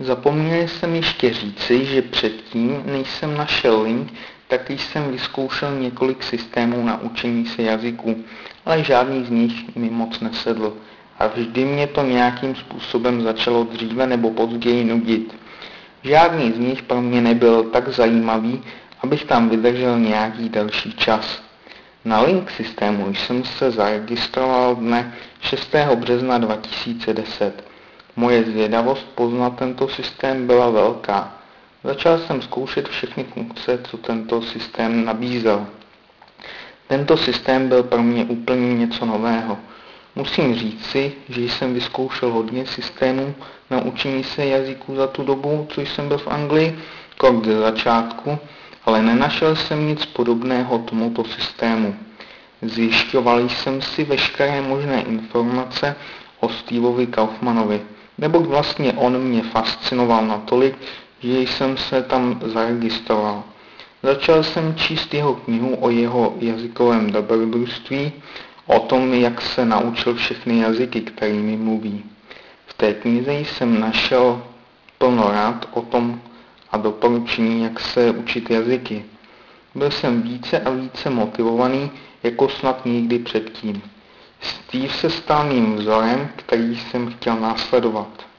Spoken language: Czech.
Zapomněl jsem ještě říci, že předtím, než jsem našel link, tak jsem vyzkoušel několik systémů na učení se jazyků, ale žádný z nich mi moc nesedl. A vždy mě to nějakým způsobem začalo dříve nebo později nudit. Žádný z nich pro mě nebyl tak zajímavý, abych tam vydržel nějaký delší čas. Na link systému jsem se zaregistroval dne 6. března 2010. Moje zvědavost poznat tento systém byla velká. Začal jsem zkoušet všechny funkce, co tento systém nabízel. Tento systém byl pro mě úplně něco nového. Musím říci, že jsem vyzkoušel hodně systémů na učení se jazyků za tu dobu, co jsem byl v Anglii, krok ze začátku, ale nenašel jsem nic podobného tomuto systému. Zjišťoval jsem si veškeré možné informace o Steveovi Kaufmanovi, nebo vlastně on mě fascinoval natolik, že jsem se tam zaregistroval. Začal jsem číst jeho knihu o jeho jazykovém dobrodružství, o tom, jak se naučil všechny jazyky, kterými mluví. V té knize jsem našel plno rád o tom a doporučení, jak se učit jazyky. Byl jsem více a více motivovaný, jako snad nikdy předtím. Steve se stal mým vzorem, který jsem chtěl následovat.